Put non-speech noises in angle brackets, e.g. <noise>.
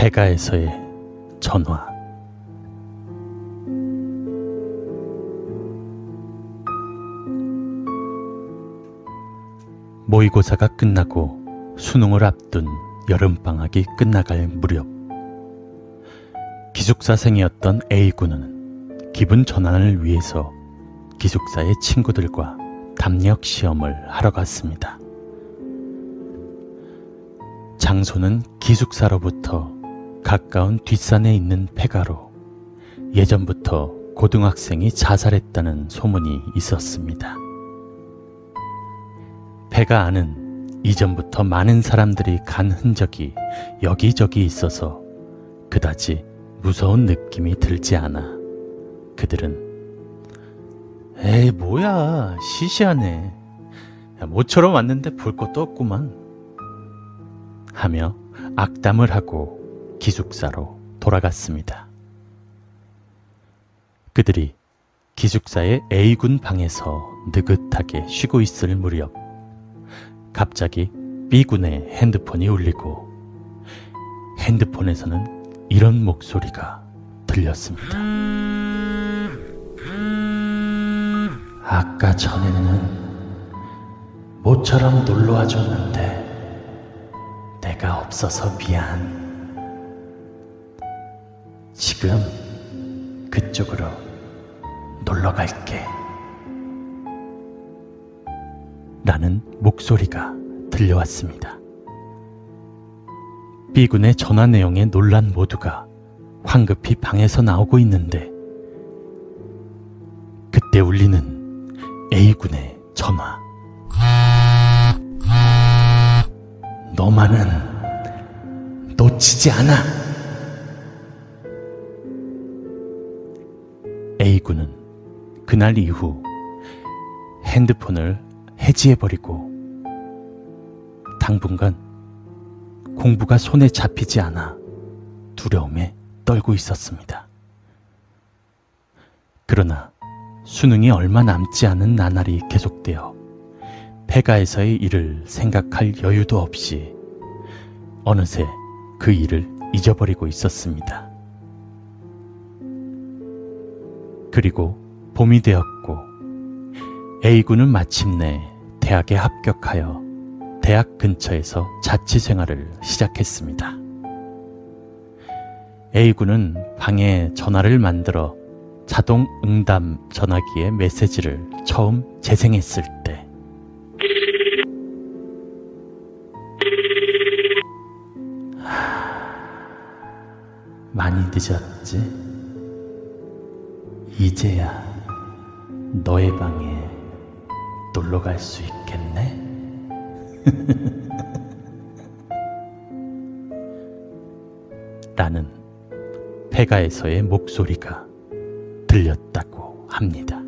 폐가에서의 전화 모의고사가 끝나고 수능을 앞둔 여름방학이 끝나갈 무렵 기숙사생이었던 A군은 기분 전환을 위해서 기숙사의 친구들과 담력 시험을 하러 갔습니다. 장소는 기숙사로부터 가까운 뒷산에 있는 폐가로 예전부터 고등학생이 자살했다는 소문이 있었습니다. 폐가 안은 이전부터 많은 사람들이 간 흔적이 여기저기 있어서 그다지 무서운 느낌이 들지 않아 그들은 에이 뭐야 시시하네 야, 모처럼 왔는데 볼 것도 없구만 하며 악담을 하고 기숙사로 돌아갔습니다. 그들이 기숙사의 A군 방에서 느긋하게 쉬고 있을 무렵 갑자기 B군의 핸드폰이 울리고 핸드폰에서는 이런 목소리가 들렸습니다. 아까 전에는 모처럼 놀러 와 줬는데 내가 없어서 미안. 지금 그쪽으로 놀러 갈게. 라는 목소리가 들려왔습니다. B군의 전화 내용에 놀란 모두가 황급히 방에서 나오고 있는데 그때 울리는 A군의 전화. 너만은 놓치지 않아. A군은 그날 이후 핸드폰을 해지해버리고 당분간 공부가 손에 잡히지 않아 두려움에 떨고 있었습니다. 그러나 수능이 얼마 남지 않은 나날이 계속되어 폐가에서의 일을 생각할 여유도 없이 어느새 그 일을 잊어버리고 있었습니다. 그리고 봄이 되었고 A군은 마침내 대학에 합격하여 대학 근처에서 자취 생활을 시작했습니다. A군은 방에 전화를 만들어 자동 응답 전화기에 메시지를 처음 재생했을 때 많이 늦었지? 이제야 너의 방에 놀러 갈 수 있겠네? <laughs> 라는 폐가에서의 목소리가 들렸다고 합니다.